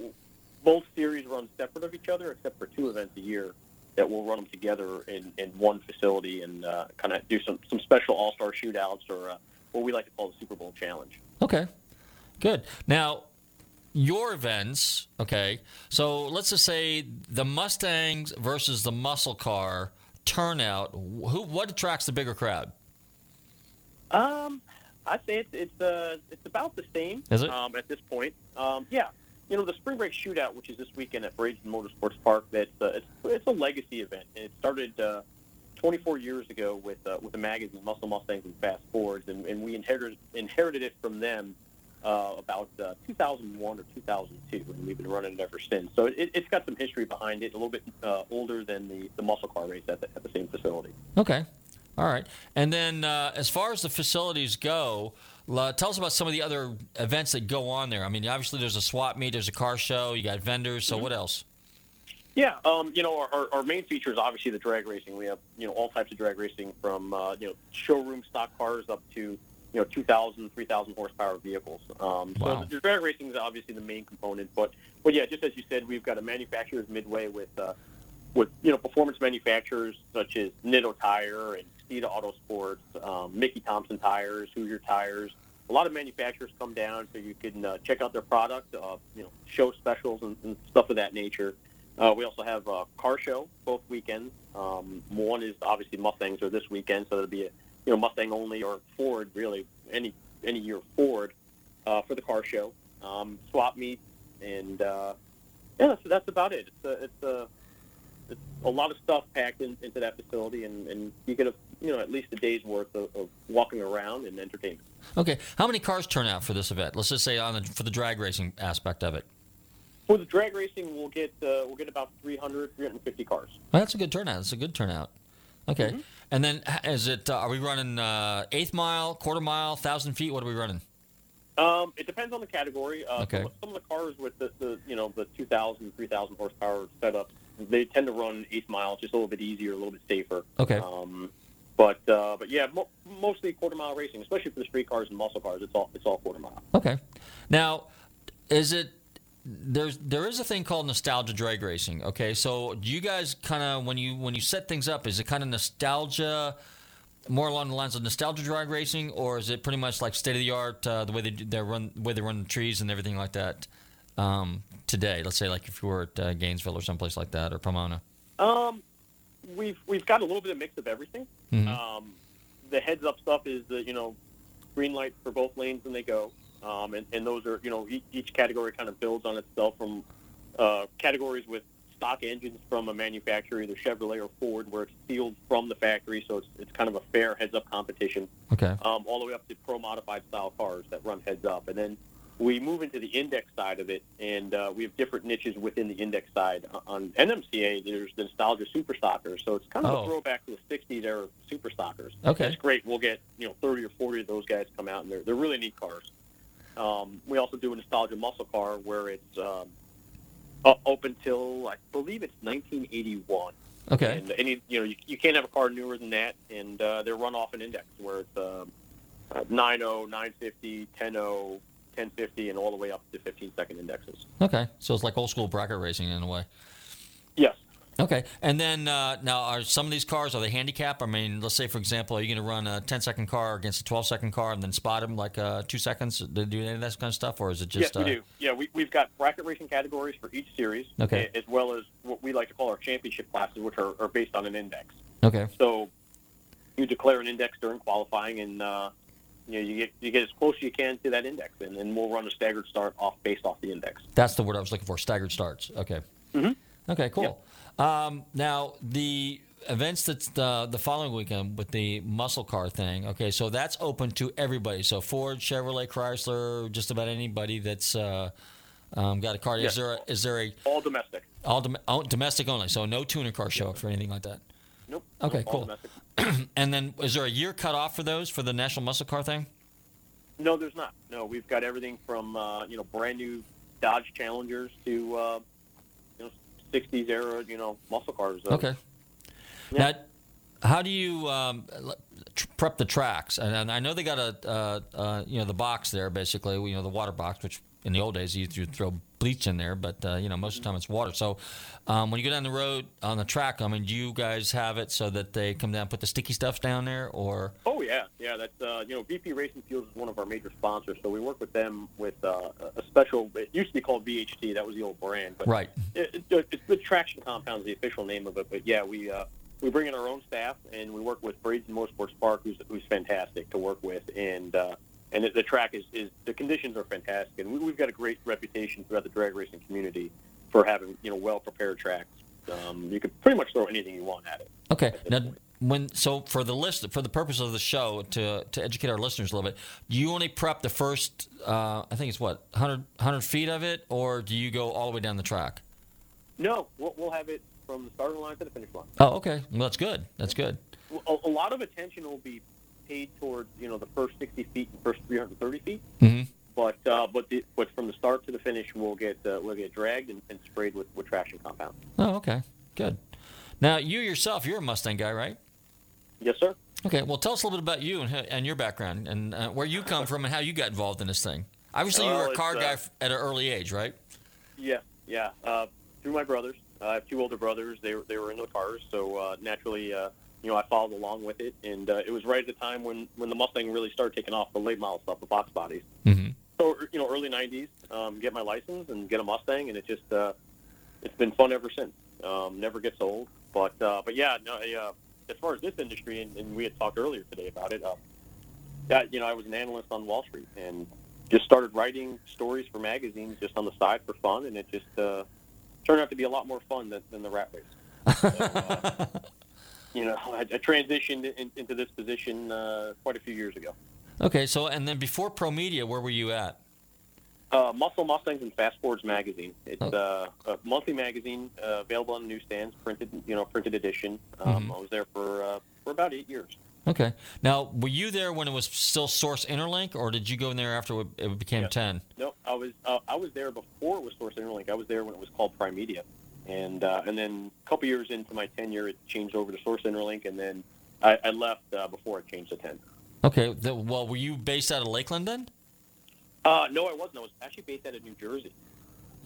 both series run separate of each other, except for two events a year that we'll run them together in, in one facility and uh, kind of do some some special All Star shootouts or uh, what we like to call the Super Bowl Challenge. Okay, good. Now, your events, okay. So let's just say the Mustangs versus the muscle car turnout. Who? What attracts the bigger crowd? Um, I'd say it's it's uh it's about the same. Is it? Um, at this point, um, yeah. You know, the Spring Break Shootout, which is this weekend at Bradenton Motorsports Park, that's uh, it's, it's a legacy event. And it started uh, 24 years ago with uh, with the magazine Muscle Mustangs and Fast Fords, and, and we inherited inherited it from them uh, about uh, 2001 or 2002, and we've been running it ever since. So it, it's got some history behind it, a little bit uh, older than the, the muscle car race at the, at the same facility. Okay. All right. And then uh, as far as the facilities go, uh, tell us about some of the other events that go on there. I mean, obviously there's a swap meet, there's a car show, you got vendors. So what else? Yeah, um, you know, our, our, our main feature is obviously the drag racing. We have, you know, all types of drag racing from, uh, you know, showroom stock cars up to, you know, 2,000, 3,000 horsepower vehicles. Um, so Wow. the drag racing is obviously the main component. But, but yeah, just as you said, we've got a manufacturer's midway with, uh, with, you know, performance manufacturers such as Nitto Tire and Steeda Autosports, um, Mickey Thompson Tires, Hoosier Tires. A lot of manufacturers come down so you can uh, check out their product, uh, you know, show specials and, and stuff of that nature. Uh, we also have a car show both weekends. Um, one is obviously Mustangs are this weekend, so it'll be a you know Mustang only or Ford really any any year Ford uh, for the car show. Um, swap meet, and uh, yeah, that's, that's about it. It's a, it's a it's a lot of stuff packed in, into that facility, and, and you get a you know at least a day's worth of, of walking around and entertainment. Okay. How many cars turn out for this event? Let's just say on the, for the drag racing aspect of it. For the drag racing, we'll get uh, we'll get about 300, 350 cars. Well, that's a good turnout. That's a good turnout. Okay. Mm-hmm. And then is it? Uh, are we running uh, eighth mile, quarter mile, thousand feet? What are we running? Um, it depends on the category. Uh, Okay. some, some of the cars with the, the you know the 2,000, 3,000 horsepower setups, they tend to run eighth mile, just a little bit easier, a little bit safer. Okay. Um, but uh, but yeah, mo- mostly quarter mile racing, especially for the street cars and muscle cars. It's all it's all quarter mile. Okay. Now, is it? There's there is a thing called nostalgia drag racing. Okay, so do you guys kind of when you when you set things up, is it kind of nostalgia, more along the lines of nostalgia drag racing, or is it pretty much like state of the art, uh, the way they do- they run, the way they run the trees and everything like that um, today? Let's say like if you were at uh, Gainesville or someplace like that, or Pomona. Um, we've we've got a little bit of mix of everything. Mhm. Um, the heads up stuff is the you know green light for both lanes when they go, um, and, and those are you know each, each category kind of builds on itself from uh, categories with stock engines from a manufacturer, either Chevrolet or Ford, where it's sealed from the factory, so it's it's kind of a fair heads up competition. Okay. Um, all the way up to pro modified style cars that run heads up, and then we move into the index side of it, and uh, we have different niches within the index side. On NMCA, there's the nostalgia super stockers, so it's kind of Oh. a throwback to the '60s era super stockers. Okay. it's great. We'll get you know 30 or 40 of those guys come out, and they're they're really neat cars. Um, we also do a nostalgia muscle car where it's um, up, until I believe it's 1981. Okay. And any, you know, you, you can't have a car newer than that, and uh, they're run off an index where it's um, uh, 90, 950, 10, 1050, and all the way up to 15 second indexes. Okay, so it's like old school bracket racing in a way. Yes. Okay, and then uh, now are some of these cars are they handicap? I mean, let's say for example, are you going to run a 10 second car against a 12 second car and then spot them like uh, two seconds? Do you do any of that kind of stuff, or is it just? yes, we uh, do. Yeah, we, we've got bracket racing categories for each series, Okay. as well as what we like to call our championship classes, which are, are based on an index. Okay. So you declare an index during qualifying, and uh, you know you get you get as close as you can to that index, and then we'll run a staggered start off based off the index. That's the word I was looking for. Staggered starts. Okay. Mhm. Okay. Cool. Um, now the events that's the the following weekend with the muscle car thing. Okay, so that's open to everybody. So Ford, Chevrolet, Chrysler, just about anybody that's uh, Um, got a car. Is Yes. there a, is there a All domestic. all dom- oh, domestic only? So no tuner car show up for anything like that. Nope. Okay, Nope, cool. and then is there a year cut off for those for the National Muscle Car thing? No, there's not. No, we've got everything from uh, you know brand new Dodge Challengers to uh, 60s era you know muscle cars. Uh, Okay. Now, how do you um, prep the tracks? And, and I know they got a uh, uh, you know the box there, basically, you know the water box, which in the old days you to throw bleach in there, but uh, you know most of the time it's water. So um, when you go down the road on the track, I mean, do you guys have it so that they come down and put the sticky stuff down there, or Oh yeah, yeah. That's uh, you know VP Racing Fuels is one of our major sponsors, so we work with them with uh, a special. It used to be called VHT. That was the old brand, but Right. It, it, it's the Traction Compound is the official name of it. But yeah, we uh, we bring in our own staff and we work with Braden Motorsports Park, who's who's fantastic to work with, and uh, and the, the track is, is the conditions are fantastic, and we, we've got a great reputation throughout the drag racing community for having you know well prepared tracks. Um, you could pretty much throw anything you want at it. okay? Now, when so for the list for the purpose of the show to to educate our listeners a little bit, do you only prep the first? Uh, I think it's what 100, 100 feet of it, or do you go all the way down the track? No, we'll, we'll have it from the starting line to the finish line. Oh, okay. Well, that's good. That's good. a, a lot of attention will be paid towards you know the first 60 feet and first 330 feet. Mm-hmm. But uh, but the, but from the start to the finish, we'll get uh, we'll get dragged and, and sprayed with, with traction compound. Oh, okay. Good. Now, you yourself, you're a Mustang guy, right? Yes, sir. Okay. Well, tell us a little bit about you and, and your background and uh, where you come from and how you got involved in this thing. Obviously, you were a car uh, guy f- at an early age, right? Yeah, yeah. Uh, through my brothers, I have two older brothers. They were they were into the cars, so uh, naturally, uh, you know, I followed along with it. And uh, it was right at the time when when the Mustang really started taking off, the late model stuff, the box bodies. Mm-hmm. So you know, early '90s, um, get my license and get a Mustang, and it just uh, it's been fun ever since. Um, never gets old. But uh, but yeah, no, I, uh, as far as this industry, and, and we had talked earlier today about it. Uh, that you know, I was an analyst on Wall Street and just started writing stories for magazines just on the side for fun, and it just uh, turned out to be a lot more fun than, than the rat race. So, uh, you know, I, I transitioned in, into this position uh, quite a few years ago. Okay. So, and then before Pro Media, where were you at? Uh, Muscle Mustangs and Fast Fords magazine. It's uh, a monthly magazine uh, available on the newsstands, printed, you know, printed edition. Um, Mhm. I was there for uh, for about eight years. Okay. Now, were you there when it was still Source Interlink, or did you go in there after it became Yeah. 10? No, I was uh, I was there before it was Source Interlink. I was there when it was called Primedia, and uh, and then a couple years into my tenure, it changed over to Source Interlink, and then I, I left uh, before it changed to ten. Okay. The, well, were you based out of Lakeland then? Uh, no, I wasn't. I was actually based out of New Jersey.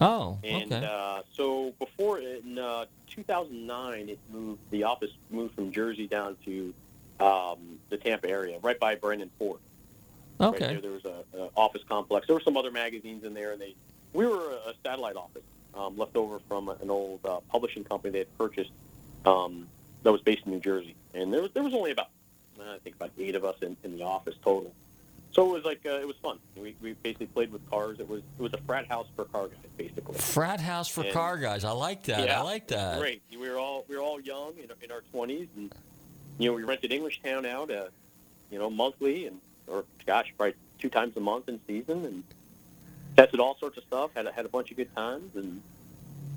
Oh, And okay. uh, so before in uh, 2009, it moved. The office moved from Jersey down to um, the Tampa area, right by Brandon Ford. Right Okay. there, there was a, a office complex. There were some other magazines in there, and they we were a satellite office um, left over from an old uh, publishing company they had purchased um, that was based in New Jersey. And there was there was only about I think about eight of us in, in the office total. So it was like uh, it was fun. We, we basically played with cars. It was it was a frat house for car guys, basically. Frat house for And- car guys. I like that. Yeah, I like that. Great. We were all we were all young in, in our twenties, and you know we rented Englishtown out, uh, you know, monthly and or gosh, probably two times a month in season, and tested all sorts of stuff. Had a, had a bunch of good times, and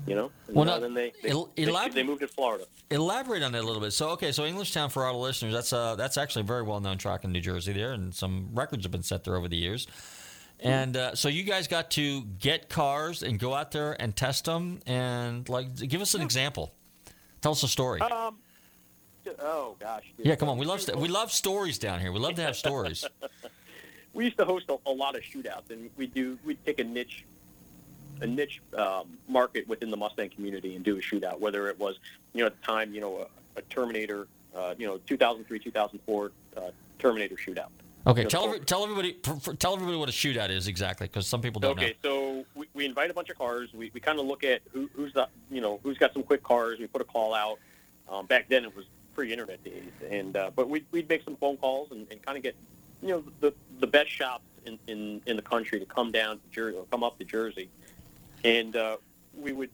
you know, and Well, now, then they they, el- they, they moved to Florida. Elaborate on that a little bit. So, okay, so Englishtown for our listeners, that's uh, that's actually a very well known track in New Jersey there, and some records have been set there over the years. And uh, so you guys got to get cars and go out there and test them, and like give us an example. Tell us a story. Um, oh gosh. Yeah, come on. We love st- we love stories down here. We love to have stories. we used to host a, a lot of shootouts, and we do we take a niche a niche um, market within the Mustang community and do a shootout. Whether it was you know at the time you know a, a Terminator, uh, you know 2003 2004 uh, Terminator shootout. Okay, You know, tell every, tell everybody pr- pr- tell everybody what a shootout is exactly, because some people don't Okay, so we, we invite a bunch of cars. We, we kind of look at who, who's the you know who's got some quick cars. We put a call out. Um, back then it was pre-internet days, and uh, but we'd, we'd make some phone calls and, and kind of get you know the the best shops in, in, in the country to come down to Jersey or come up to Jersey, and uh, we would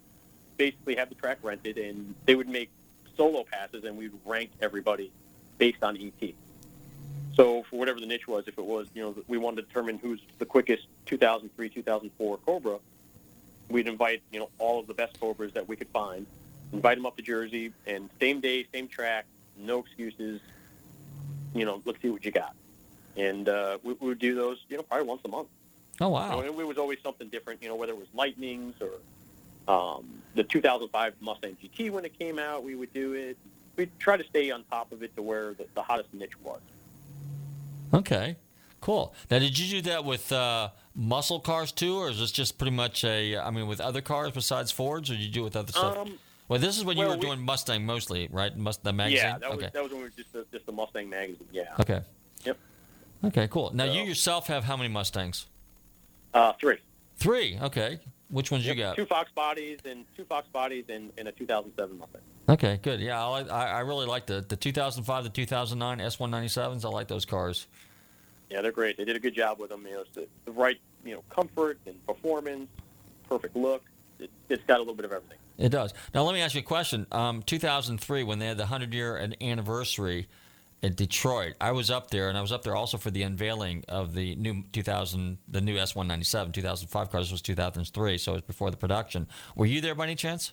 basically have the track rented, and they would make solo passes, and we'd rank everybody based on ET. So for whatever the niche was, if it was, you know, we wanted to determine who's the quickest 2003, 2004 Cobra, we'd invite you know all of the best Cobras that we could find, invite them up to Jersey, and same day, same track, no excuses. You know, let's see what you got, and uh, we, we would do those you know probably once a month. Oh You wow. know, and it was always something different, you know, whether it was Lightnings or um, the 2005 Mustang GT when it came out, we would do it. We'd try to stay on top of it to where the, the hottest niche was. Okay. Cool. Now, did you do that with uh, muscle cars too, or is this just pretty much a? I mean, with other cars besides Fords, or did you do it with other stuff? Um, well, this is when you were we- doing Mustang mostly, right? Must the magazine. Yeah, that okay. was that was when we were just the, just the Mustang magazine. Yeah. Okay. Yep. Okay. Cool. Now, you yourself have how many Mustangs? Uh, three. Three. Okay. Which ones Yep, you got? Two Fox bodies and two Fox bodies and, and a 2007 Mustang. Okay. Good. Yeah, I, I, I really like the the 2005 the 2009 S197s. I like those cars. Yeah, they're great. They did a good job with them. You know, it's the, the right you know comfort and performance, perfect look. It, it's got a little bit of everything. It does. Now, let me ask you a question. Um, 2003, when they had the 100 year anniversary in Detroit, I was up there, and I was up there also for the unveiling of the new 2000, the new S197, 2005 cars. This was 2003, so it was before the production. Were you there by any chance?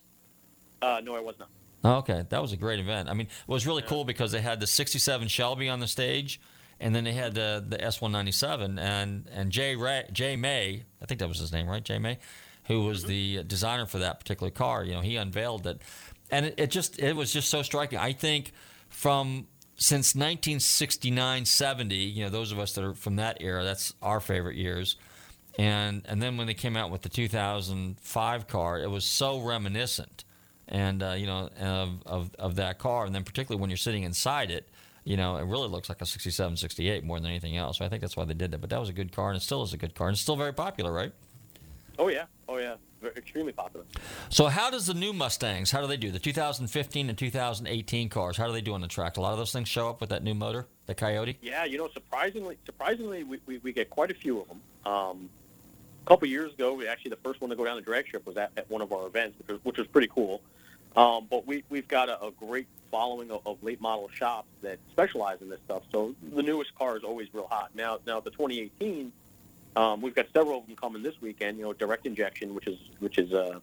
Uh, no, I was not. Oh, okay, that was a great event. I mean, it was really cool because they had the '67 Shelby on the stage, and then they had the the S197, and and Jay Ray, Jay May, I think that was his name, right? Jay May, who was the designer for that particular car. You know, he unveiled it, and it, it just it was just so striking. I think from since 1969, 70, you know, those of us that are from that era, that's our favorite years. And and then when they came out with the 2005 car, it was so reminiscent and uh, you know of, of of that car. And then particularly when you're sitting inside it you know it really looks like a 67 68 more than anything else. So i think that's why they did that. But that was a good car and it still is a good car and it's still very popular right? Oh yeah, oh yeah, Extremely popular. so how does the new mustangs how do they do the 2015 and 2018 cars how do they do on the track a lot of those things show up with that new motor the coyote Yeah, you know, surprisingly, surprisingly, we, we, we get quite a few of them. Um, a couple years ago, we actually the first one to go down the drag strip was at, at one of our events, which was, which was pretty cool. Um, but we we've got a, a great following of, of late model shops that specialize in this stuff. So the newest car is always real hot. Now, now the 2018, um, we've got several of them coming this weekend. You know, direct injection, which is which is uh,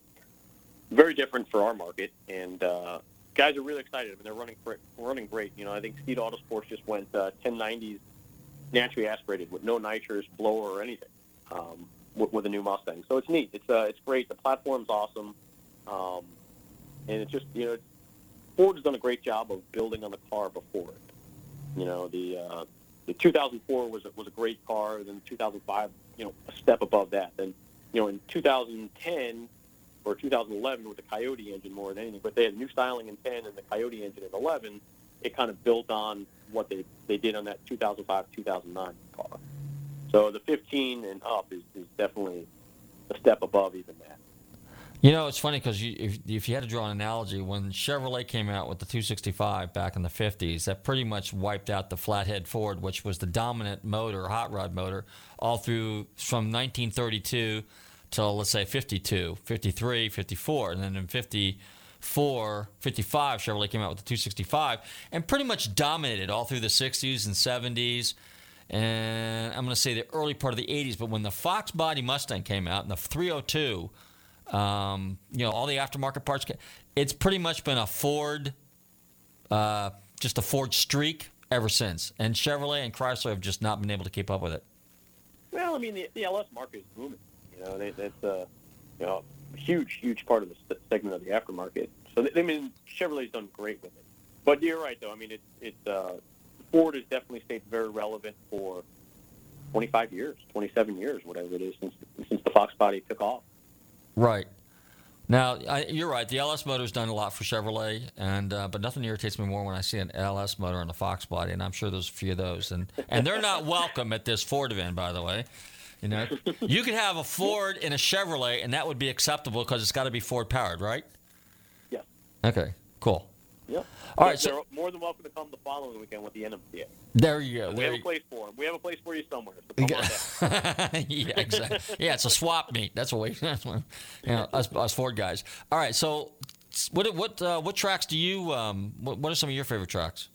very different for our market, and uh, guys are really excited. I mean, they're running running great. You know, I think Steeda Autosports just went uh, 1090s naturally aspirated with no nitrous, blower, or anything um, with, with a new Mustang. So it's neat. It's uh, it's great. The platform's awesome, um, and it's just you know, Ford has done a great job of building on the car before it. You know, the uh, the 2004 was a, was a great car. Then 2005, you know, a step above that. Then you know, in 2010 or 2011 with the Coyote engine more than anything, but they had new styling in 10 and the Coyote engine in 11. It kind of built on what they they did on that 2005 2009 car. So the 15 and up is, is definitely a step above even that. You know, it's funny because if, if you had to draw an analogy, when Chevrolet came out with the 265 back in the 50s, that pretty much wiped out the flathead Ford, which was the dominant motor, hot rod motor, all through from 1932 till, let's say, 52, 53, 54. And then in 54, 55, Chevrolet came out with the 265 and pretty much dominated all through the 60s and 70s and I'm going to say the early part of the 80s. But when the Fox Body Mustang came out and the 302, um, you know, all the aftermarket parts, it's pretty much been a Ford, uh, just a Ford streak ever since. And Chevrolet and Chrysler have just not been able to keep up with it. Well, I mean, the, the LS market is booming. You know, that's uh, you know, a huge, huge part of the segment of the aftermarket. So, they, I mean, Chevrolet's done great with it. But you're right, though. I mean, it's it's uh, Ford has definitely stayed very relevant for 25 years, 27 years, whatever it is, since since the Fox body took off. Right. Now, I, you're right. The LS motor's done a lot for Chevrolet, and uh, but nothing irritates me more when I see an LS motor on a Fox body, and I'm sure there's a few of those, and and they're not welcome at this Ford event, by the way. You know, you could have a Ford and a Chevrolet, and that would be acceptable because it's got to be Ford powered, right? Yeah. Okay. Cool. Yep. All right, They're so- more than welcome to come the following weekend with the NMCA. There you go. we There have a place for them. We have a place for you somewhere. So come on down. yeah, exactly. Yeah, it's a swap meet. That's what we. That's what, you know, us, us Ford guys. All right. So, what what uh, what tracks do you? Um, what, what are some of your favorite tracks?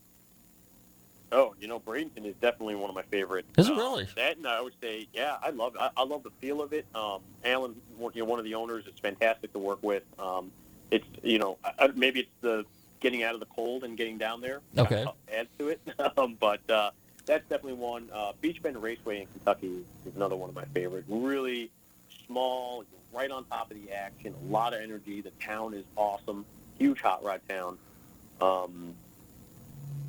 Oh, you know, Bradenton is definitely one of my favorite. Is it Uh, really? That, and I would say, yeah, I love. I, I love the feel of it. Um, Alan, one- you know, one of the owners, it's fantastic to work with. Um, it's, you know, maybe it's the getting out of the cold and getting down there. Okay. adds to it. um, but uh, that's definitely one. Uh, Beach Bend Raceway in Kentucky is another one of my favorite. Really small, right on top of the action, a lot of energy. The town is awesome. Huge hot rod town. Um,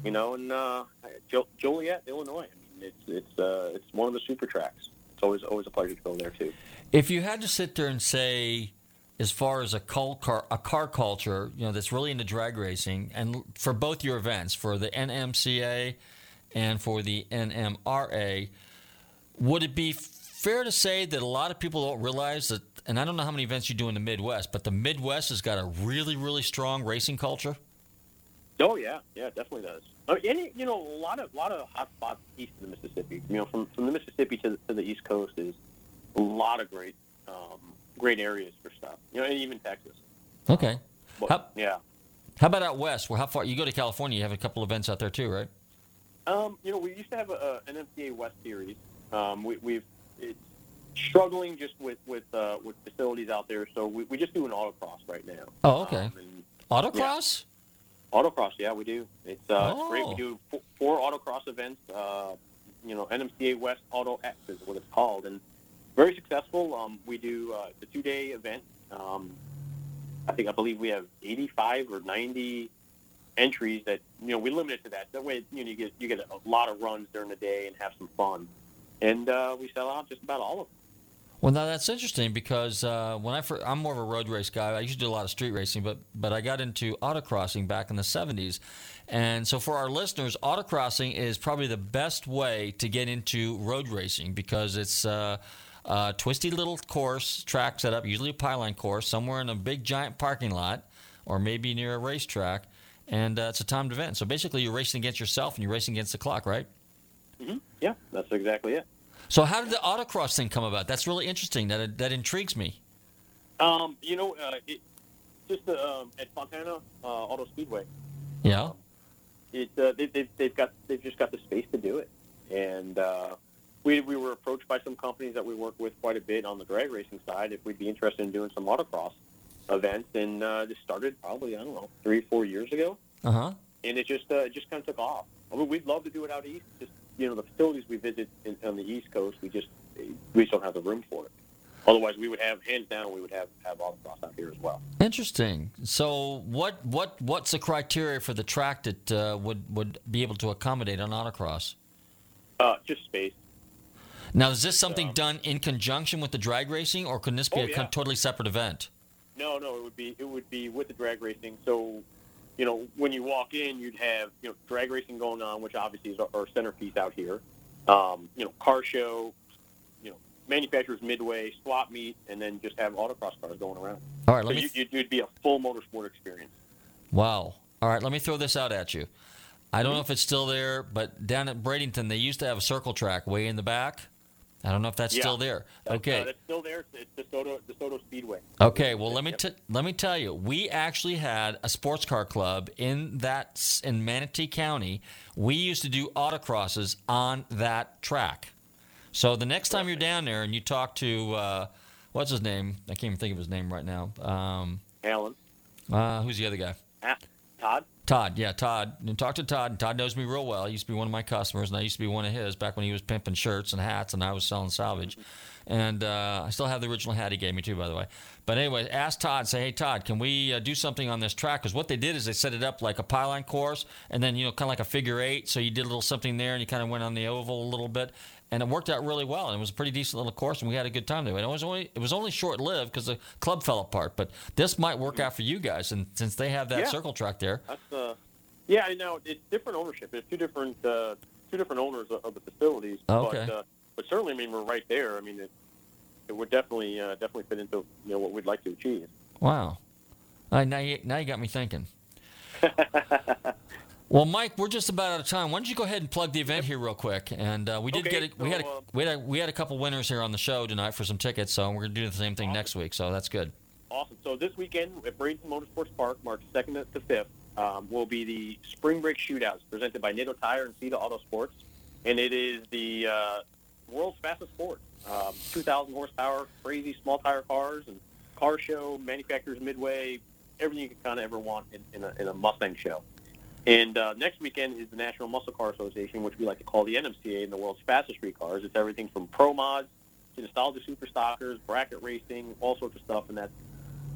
you know, and uh, Jo- Joliet, Illinois. I mean, it's it's uh, it's one of the super tracks. It's always always a pleasure to go there too. If you had to sit there and say, as far as a car, a car culture, you know, that's really into drag racing, and for both your events, for the NMCA and for the NMRA, would it be fair to say that a lot of people don't realize that? And I don't know how many events you do in the Midwest, but the Midwest has got a really, really strong racing culture. Oh yeah, yeah, it definitely does. I mean, any, you know, a lot of lot of hot spots east of the Mississippi. You know, from from the Mississippi to the, to the East Coast is a lot of great um, great areas for stuff. You know, and even Texas. Okay. But, How, yeah. how about out west? Well, how far you go to California? You have a couple events out there too, right? Um, you know, we used to have a, a, West series. Um, we, we've it's struggling just with with uh, with facilities out there, so we, we just do an autocross right now. Oh, okay. Um, and- Autocross? Autocross, yeah, we do. It's, uh, it's great. Oh. We do four, four autocross events. Uh, you know, NMCA West Auto X is what it's called, and very successful. Um, we do uh, the two-day event. Um, I think I believe we have 85 or 90 entries that you know we limit it to that. That way, you know, you get you get a lot of runs during the day and have some fun, and uh, we sell out just about all of them. Well, now that's interesting because uh, when I fir- I'm more of a road race guy. I used to do a lot of street racing, but but I got into autocrossing back in the '70s, and so for our listeners, autocrossing is probably the best way to get into road racing because it's uh, a twisty little course track set up, usually a pylon course, somewhere in a big giant parking lot, or maybe near a racetrack, and uh, it's a timed event. So basically, you're racing against yourself and you're racing against the clock, right? hmm Yeah, that's exactly it. So how did the autocross thing come about? That's really interesting. That that intrigues me. Um, you know, uh, it, just uh, um, at Fontana uh, Auto Speedway. Yeah. it uh, they, they've, they've got they've just got the space to do it, and uh, we we were approached by some companies that we work with quite a bit on the drag racing side if we'd be interested in doing some autocross events, and uh, this started probably I don't know three four years ago, Uh huh. and it just uh, it just kind of took off. I mean, we'd love to do it out east, just you know the facilities we visit in, on the East Coast, we just we just don't have the room for it. Otherwise, we would have hands down we would have have autocross out here as well. Interesting. So, what what what's the criteria for the track that uh, would would be able to accommodate an autocross? Uh, just space. Now, is this something done in conjunction with the drag racing, or can this be Oh, a yeah. totally separate event? No, no, it would be it would be with the drag racing. So, you know, when you walk in, you'd have you know drag racing going on, which obviously is our, our centerpiece out here. Um, you know, car show, you know, manufacturers midway, swap meet, and then just have autocross cars going around. All right, let so me you, you'd, you'd be a full motorsport experience. Wow. All right, let me throw this out at you. I don't know if it's still there, but down at Bradenton, they used to have a circle track way in the back. I don't know if that's Yeah. still there. That's, Okay. uh, that's still there. It's the Soto Speedway. Okay, well let me t- let me tell you, we actually had a sports car club in that in Manatee County. We used to do autocrosses on that track. So the next time you're down there and you talk to uh, what's his name? I can't even think of his name right now. Um, Alan, uh, who's the other guy? Todd. Todd, yeah, Todd. And talk to Todd. And Todd knows me real well. He used to be one of my customers, and I used to be one of his back when he was pimping shirts and hats, and I was selling salvage. And uh, I still have the original hat he gave me too, by the way. But anyway, ask Todd. Say, hey, Todd, can we uh, do something on this track? Because what they did is they set it up like a pylon course, and then you know, kind of like a figure eight. So you did a little something there, and you kind of went on the oval a little bit, and it worked out really well. And it was a pretty decent little course, and we had a good time there. And it was only it was only short lived because the club fell apart. But this might work out for you guys, and since they have that Yeah. circle track there. That's uh, yeah, I know. It's different ownership. It's two different uh, two different owners of, of the facilities. Okay. But, uh, but certainly, I mean, we're right there. I mean, it, it would definitely uh, definitely fit into you know what we'd like to achieve. Wow. Right, now you, now you got me thinking. well, Mike, we're just about out of time. Why don't you go ahead and plug the event here real quick? And uh, we did Okay, get a, we so, had a, uh, we had a, we had a couple winners here on the show tonight for some tickets, so we're gonna do the same thing next week. So that's good. Awesome. So this weekend at Bradenton Motorsports Park, March 2nd to 5th, um, will be the Spring Break Shootouts presented by Nitto Tire and Steeda Auto Sports, and it is the uh, world's fastest sport. Um, 2,000 horsepower, crazy small tire cars, and car show, manufacturers midway, everything you could kind of ever want in, in, a, in a Mustang show. And uh, next weekend is the National Muscle Car Association, which we like to call the NMCA, and the world's fastest street cars. It's everything from pro mods to nostalgia super stockers, bracket racing, all sorts of stuff, and that's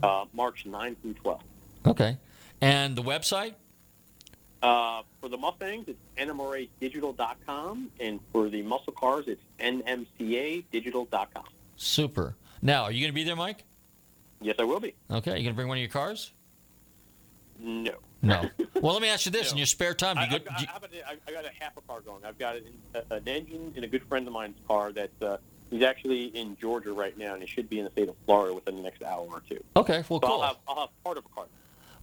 uh, March 9 through 12. Okay. And the website? Uh, for the Mustangs, it's nmradigital.com, and for the muscle cars, it's nmcadigital.com. Super. Now, are you going to be there, Mike? Yes, I will be. Okay. You going to bring one of your cars? No. No. well, let me ask you this: in your spare time, you I, go, I, you- I, I- got a half a car going. I've got an, an engine in a good friend of mine's car that uh, he's actually in Georgia right now, and he should be in the state of Florida within the next hour or two. Okay, well, so cool. I'll have, I'll have part of a car.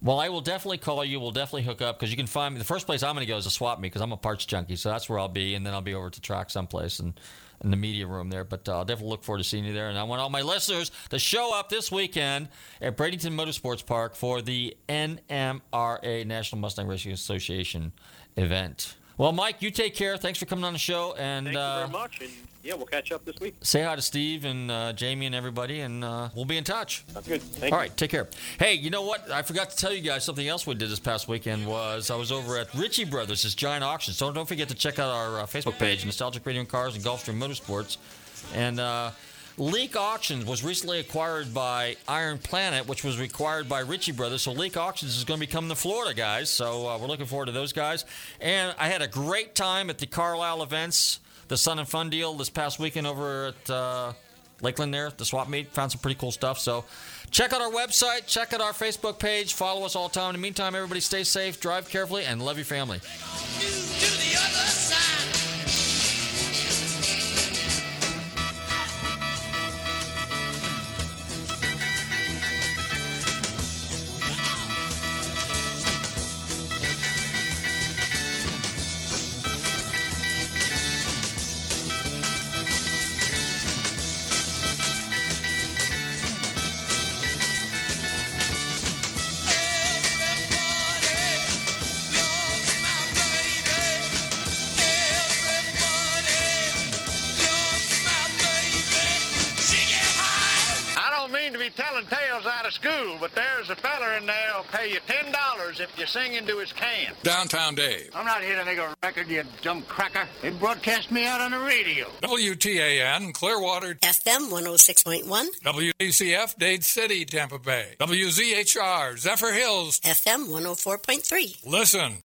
Well, I will definitely call you. We'll definitely hook up because you can find me. The first place I'm going to go is a swap meet because I'm a parts junkie, so that's where I'll be, and then I'll be over to track someplace and in the media room there. But uh, I'll definitely look forward to seeing you there. And I want all my listeners to show up this weekend at Bradenton Motorsports Park for the NMRA National Mustang Racing Association event. Well, Mike, you take care. Thanks for coming on the show, and Thank uh, you very much, and yeah, we'll catch up this week. say hi to Steve and uh, Jamie and everybody, and uh, we'll be in touch. That's good. Thank All you. right, take care. Hey, you know what? I forgot to tell you guys something else we did this past weekend was I was over at Ritchie Brothers, this giant auction. So don't forget to check out our uh, Facebook page, Nostalgic Radio and Cars and Gulfstream Motorsports. And uh, Leake Auctions was recently acquired by Iron Planet, which was required by Ritchie Brothers. So Leake Auctions is going to be coming to Florida, guys. So uh, we're looking forward to those guys. And I had a great time at the Carlisle events, the Sun and Fun deal this past weekend over at. Uh, Lakeland there, the swap meet. Found some pretty cool stuff. So check out our website, check out our Facebook page, follow us all the time. In the meantime, everybody stay safe, drive carefully, and love your family. Telling tales out of school, but there's a feller in there who'll pay you ten dollars if you sing into his can. Downtown Dave. I'm not here to make a record, you dumb cracker. They broadcast me out on the radio. WTAN, Clearwater, FM 106.1, WDCF, Dade City, Tampa Bay. WZHR, Zephyrhills. FM 104.3. Listen.